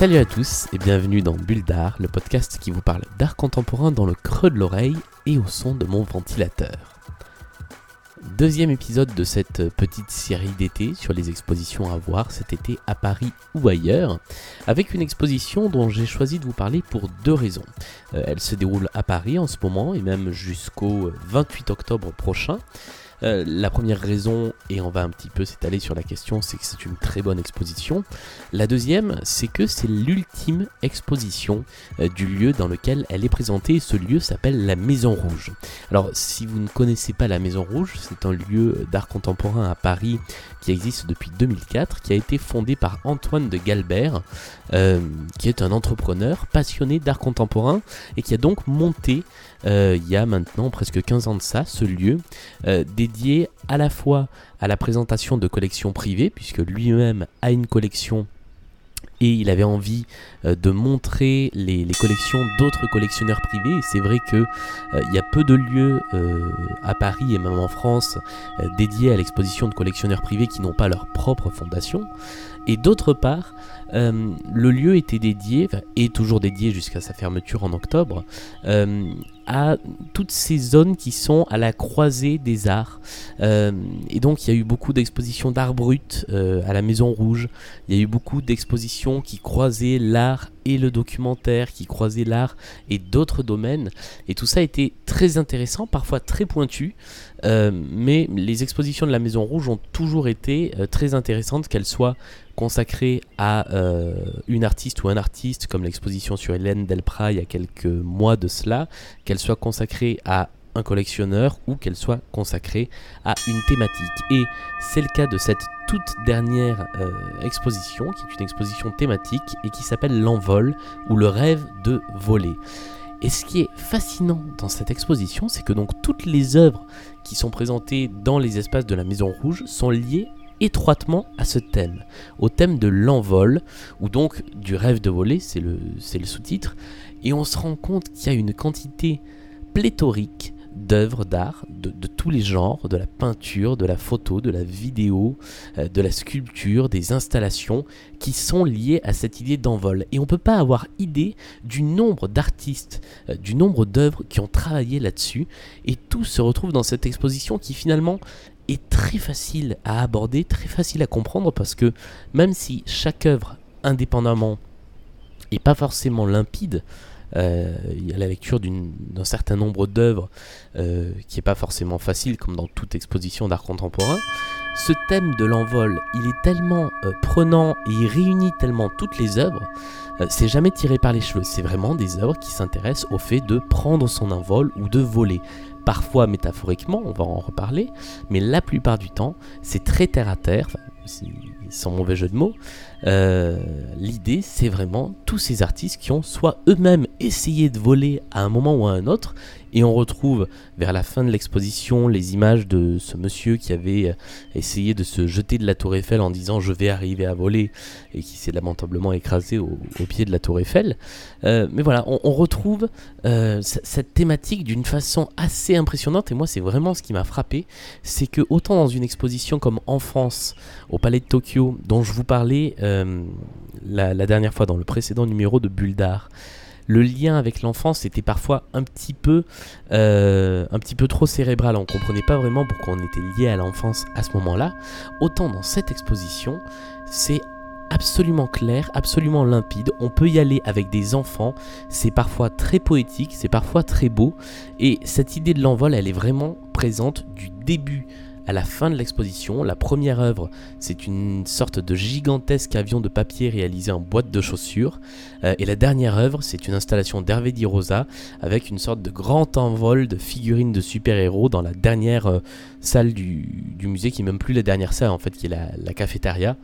Salut à tous et bienvenue dans Bulle d'Art, le podcast qui vous parle d'art contemporain dans le creux de l'oreille et au son de mon ventilateur. Deuxième épisode de cette petite série d'été sur les expositions à voir cet été à Paris ou ailleurs, avec une exposition dont j'ai choisi de vous parler pour deux raisons. Euh, elle se déroule à Paris en ce moment et même jusqu'au 28 octobre prochain. Euh, la première raison, et on va un petit peu s'étaler sur la question, c'est que c'est une très bonne exposition. La deuxième, c'est que c'est l'ultime exposition euh, du lieu dans lequel elle est présentée. Ce lieu s'appelle la Maison Rouge. Alors, si vous ne connaissez pas la Maison Rouge, c'est un lieu d'art contemporain à Paris qui existe depuis 2004, qui a été fondé par Antoine de Galbert, euh, qui est un entrepreneur passionné d'art contemporain et qui a donc monté, il y a maintenant presque 15 ans de ça, ce lieu dédié dédié à la fois à la présentation de collections privées, puisque lui-même a une collection et il avait envie euh, de montrer les, collections d'autres collectionneurs privés. C'est vrai qu'il euh, il y a peu de lieux euh, à Paris et même en France dédiés à l'exposition de collectionneurs privés qui n'ont pas leur propre fondation. Et d'autre part, le lieu était dédié, est toujours dédié jusqu'à sa fermeture en octobre, à toutes ces zones qui sont à la croisée des arts. Euh, et donc il y a eu beaucoup d'expositions d'art brut euh, à la Maison Rouge. Il y a eu beaucoup d'expositions qui croisaient l'art et le documentaire, qui croisaient l'art et d'autres domaines. Et tout ça a été très intéressant, parfois très pointu. Euh, mais les expositions de la Maison Rouge ont toujours été très intéressantes, qu'elles soient consacrées à une artiste ou un artiste, comme l'exposition sur Hélène Delprat il y a quelques mois de cela, qu'elles soit consacrée à un collectionneur ou qu'elle soit consacrée à une thématique. Et c'est le cas de cette toute dernière euh, exposition, qui est une exposition thématique et qui s'appelle L'envol ou le rêve de voler. Et ce qui est fascinant dans cette exposition, c'est que donc toutes les œuvres qui sont présentées dans les espaces de la Maison Rouge sont liées étroitement à ce thème, au thème de l'envol, ou donc du rêve de voler, c'est le, le sous-titre, et on se rend compte qu'il y a une quantité pléthorique d'œuvres d'art de, tous les genres, de la peinture, de la photo, de la vidéo, euh, de la sculpture, des installations qui sont liées à cette idée d'envol. Et on ne peut pas avoir idée du nombre d'artistes, euh, du nombre d'œuvres qui ont travaillé là-dessus. Et tout se retrouve dans cette exposition qui finalement est très facile à aborder, très facile à comprendre parce que même si chaque œuvre indépendamment n'est pas forcément limpide, il y a la lecture d'un certain nombre d'œuvres euh, qui n'est pas forcément facile, comme dans toute exposition d'art contemporain. Ce thème de l'envol, il est tellement euh, prenant et il réunit tellement toutes les œuvres, c'est jamais tiré par les cheveux. C'est vraiment des œuvres qui s'intéressent au fait de prendre son envol ou de voler. Parfois métaphoriquement, on va en reparler, mais la plupart du temps, c'est très terre à terre, sans mauvais jeu de mots, euh, l'idée c'est vraiment tous ces artistes qui ont soit eux-mêmes essayé de voler à un moment ou à un autre, et on retrouve vers la fin de l'exposition les images de ce monsieur qui avait essayé de se jeter de la tour Eiffel en disant je vais arriver à voler, et qui s'est lamentablement écrasé au, pied de la tour Eiffel. Euh, mais voilà, on, retrouve euh, cette thématique d'une façon assez impressionnante, et moi c'est vraiment ce qui m'a frappé, c'est que autant dans une exposition comme en France, au Palais de Tokyo, dont je vous parlais euh, la, dernière fois dans le précédent numéro de Bulle d'Art, le lien avec l'enfance était parfois un petit peu, euh, un petit peu trop cérébral. On comprenait pas vraiment pourquoi on était lié à l'enfance à ce moment-là. Autant dans cette exposition, c'est absolument clair, absolument limpide. On peut y aller avec des enfants. C'est parfois très poétique, c'est parfois très beau. Et cette idée de l'envol, elle est vraiment présente du début à la fin de l'exposition. La première œuvre, c'est une sorte de gigantesque avion de papier réalisé en boîte de chaussures. Euh, et la dernière œuvre, c'est une installation d'Hervé Di Rosa avec une sorte de grand envol de figurines de super-héros dans la dernière euh, salle du, musée, qui est même plus la dernière salle en fait, qui est la, cafétéria.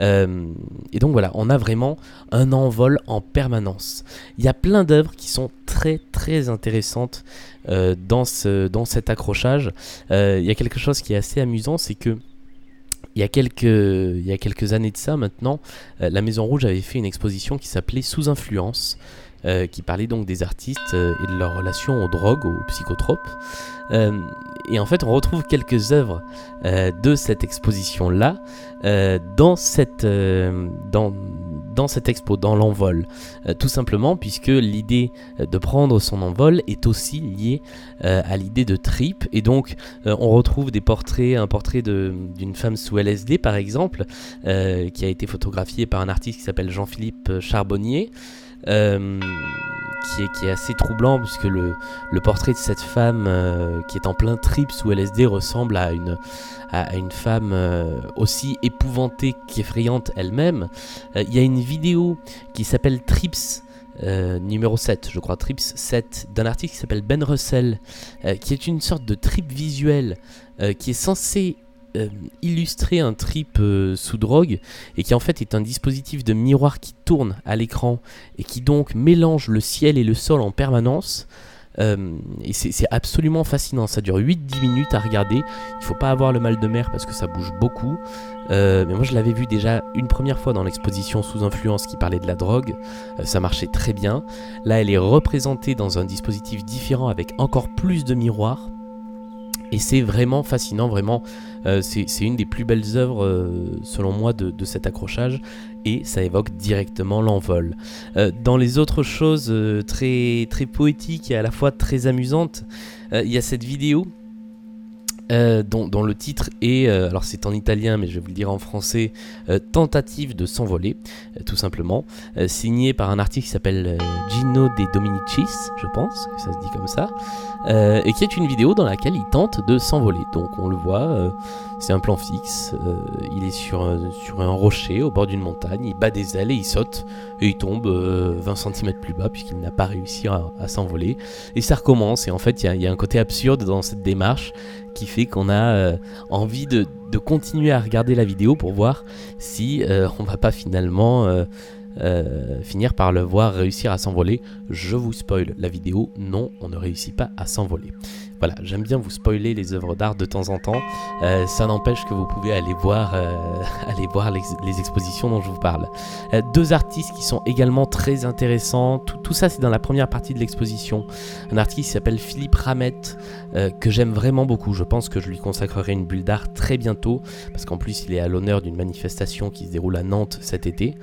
Euh, et donc voilà, on a vraiment un envol en permanence. Il y a plein d'œuvres qui sont très très intéressantes euh, dans, ce, dans cet accrochage. Euh, il y a quelque chose qui est assez amusant, c'est que il y, a quelques, il y a quelques années de ça maintenant, euh, la Maison Rouge avait fait une exposition qui s'appelait Sous influence, qui parlait donc des artistes et de leur relation aux drogues, aux psychotropes. et en fait, on retrouve quelques œuvres de cette exposition-là dans, cette, dans, dans cette expo, dans l'envol. tout simplement puisque l'idée de prendre son envol est aussi liée à l'idée de trip. Et donc on retrouve des portraits, un portrait d'une femme sous LSD par exemple, qui a été photographié par un artiste qui s'appelle Jean-Philippe Charbonnier. Euh, qui, est, assez troublant puisque le, portrait de cette femme euh, qui est en plein trip sous LSD ressemble à une, à, une femme euh, aussi épouvantée qu'effrayante elle-même. Il y a une vidéo qui s'appelle Trips. numéro 7, je crois, Trips 7, d'un artiste qui s'appelle Ben Russell, qui est une sorte de trip visuel qui est censé euh, illustrer un trip euh, sous drogue et qui en fait est un dispositif de miroir qui tourne à l'écran et qui donc mélange le ciel et le sol en permanence. Euh, et c'est absolument fascinant, ça dure 8-10 minutes à regarder, il faut pas avoir le mal de mer parce que ça bouge beaucoup, mais moi je l'avais vu déjà une première fois dans l'exposition sous influence qui parlait de la drogue, ça marchait très bien, là elle est représentée dans un dispositif différent avec encore plus de miroirs, et c'est vraiment fascinant, vraiment, euh, c'est une des plus belles œuvres, euh, selon moi, de, cet accrochage, et ça évoque directement l'envol. Euh, dans les autres choses très, très poétiques et à la fois très amusantes, il y a cette vidéo euh, dont, le titre est, euh, alors c'est en italien mais je vais vous le dire en français, euh, Tentative de s'envoler, tout simplement, signé par un artiste qui s'appelle Gino De Dominicis, je pense ça se dit comme ça, et qui est une vidéo dans laquelle il tente de s'envoler. Donc on le voit, c'est un plan fixe, il est sur, sur un rocher au bord d'une montagne, il bat des ailes et il saute, et il tombe 20 cm plus bas puisqu'il n'a pas réussi à, s'envoler. Et ça recommence, et en fait il y, a un côté absurde dans cette démarche qui fait qu'on a euh, envie de, continuer à regarder la vidéo pour voir si euh, on va pas finalement euh, finir par le voir réussir à s'envoler. Je vous spoil la vidéo, non, on ne réussit pas à s'envoler. Voilà, j'aime bien vous spoiler les œuvres d'art de temps en temps. Euh, ça n'empêche que vous pouvez aller voir, euh, les, expositions dont je vous parle. Euh, deux artistes qui sont également très intéressants. Tout, ça, c'est dans la première partie de l'exposition. Un artiste qui s'appelle Philippe Ramette, que j'aime vraiment beaucoup. Je pense que je lui consacrerai une bulle d'art très bientôt, parce qu'en plus, il est à l'honneur d'une manifestation qui se déroule à Nantes cet été.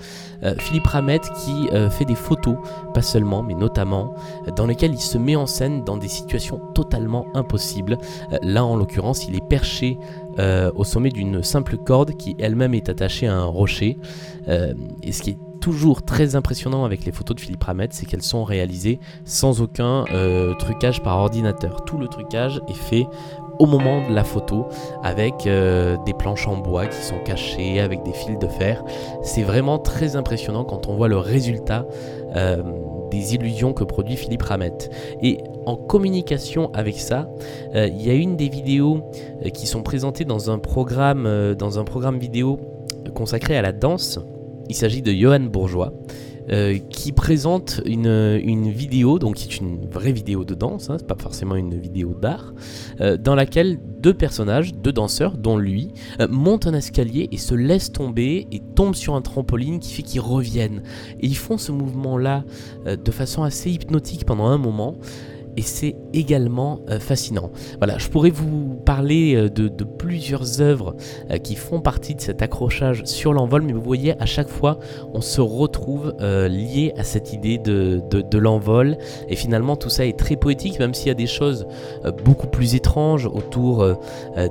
Philippe Ramette qui fait des photos, pas seulement, mais notamment, dans lesquelles il se met en scène dans des situations totalement impossible. Euh, là, en l'occurrence, il est perché euh, au sommet d'une simple corde qui elle-même est attachée à un rocher. Euh, et ce qui est toujours très impressionnant avec les photos de Philippe Ramette, c'est qu'elles sont réalisées sans aucun trucage par ordinateur. Tout le trucage est fait au moment de la photo avec des planches en bois qui sont cachées, avec des fils de fer. C'est vraiment très impressionnant quand on voit le résultat des illusions que produit Philippe Ramette. Et en communication avec ça, euh, il y a une des vidéos euh, qui sont présentées dans un programme, euh, dans un programme vidéo consacré à la danse. Il s'agit de Johan Bourgeois. Euh, qui présente une, vidéo, donc qui est une vraie vidéo de danse, hein, c'est pas forcément une vidéo d'art, euh, dans laquelle deux personnages, deux danseurs, dont lui, euh, montent un escalier et se laissent tomber et tombent sur un trampoline qui fait qu'ils reviennent. Et ils font ce mouvement-là de façon assez hypnotique pendant un moment et c'est également euh, fascinant. Voilà, je pourrais vous parler euh, de, plusieurs œuvres euh, qui font partie de cet accrochage sur l'envol, mais vous voyez, à chaque fois, on se retrouve lié à cette idée de, de, l'envol, et finalement, tout ça est très poétique, même s'il y a des choses beaucoup plus étranges autour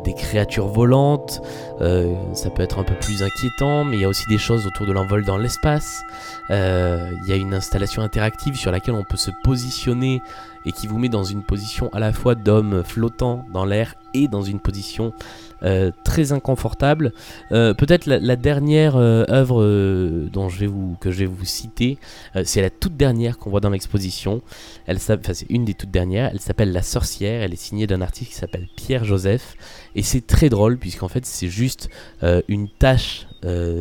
des créatures volantes, ça peut être un peu plus inquiétant, mais il y a aussi des choses autour de l'envol dans l'espace, il y a une installation interactive sur laquelle on peut se positionner et qui vous met dans une position à la fois d'homme flottant dans l'air et dans une position euh, très inconfortable. Euh, peut-être la, dernière euh, œuvre dont je vais vous, que je vais vous citer, c'est la toute dernière qu'on voit dans l'exposition. Elle c'est une des toutes dernières. Elle s'appelle La Sorcière. Elle est signée d'un artiste qui s'appelle Pierre Joseph. Et c'est très drôle puisqu'en fait c'est juste une tache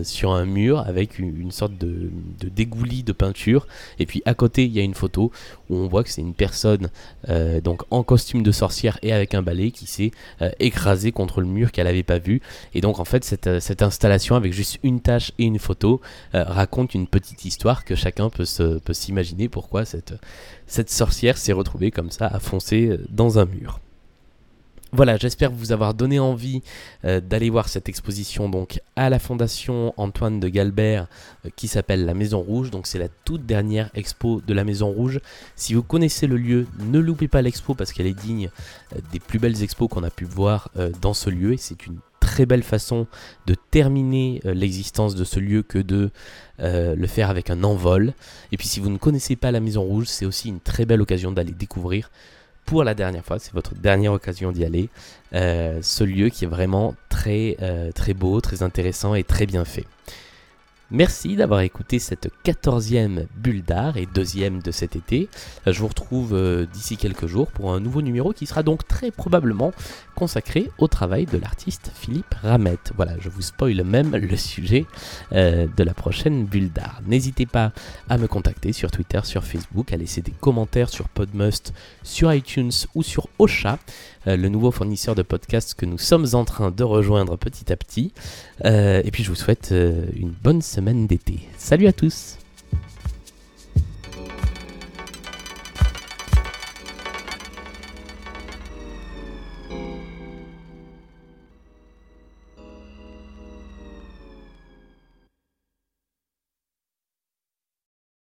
sur un mur avec une, sorte de, de, dégouli de peinture. Et puis à côté, il y a une photo où on voit que c'est une personne donc en costume de sorcière et avec un balai qui s'est écrasée contre le mur qu'elle n'avait pas vu. Et donc en fait cette, cette, installation avec juste une tâche et une photo euh, raconte une petite histoire que chacun peut, s'imaginer pourquoi cette, cette sorcière s'est retrouvée comme ça à foncer euh, dans un mur. Voilà, j'espère vous avoir donné envie euh, d'aller voir cette exposition donc à la Fondation Antoine de Galbert euh, qui s'appelle la Maison Rouge. Donc c'est la toute dernière expo de la Maison Rouge. Si vous connaissez le lieu, ne loupez pas l'expo parce qu'elle est digne euh, des plus belles expos qu'on a pu voir dans ce lieu et c'est une très belle façon de terminer l'existence de ce lieu que de le faire avec un envol. Et puis si vous ne connaissez pas la Maison Rouge, c'est aussi une très belle occasion d'aller découvrir pour la dernière fois, c'est votre dernière occasion d'y aller. Euh, ce lieu qui est vraiment très, euh, très beau, très intéressant et très bien fait. Merci d'avoir écouté cette quatorzième bulle d'art et deuxième de cet été. Je vous retrouve euh, d'ici quelques jours pour un nouveau numéro qui sera donc très probablement consacré au travail de l'artiste Philippe Ramette. Voilà, je vous spoil même le sujet euh, de la prochaine bulle d'art. N'hésitez pas à me contacter sur Twitter, sur Facebook, à laisser des commentaires sur Podmust, sur iTunes ou sur Ocha, euh, le nouveau fournisseur de podcasts que nous sommes en train de rejoindre petit à petit. et puis je vous souhaite une bonne semaine d'été. Salut à tous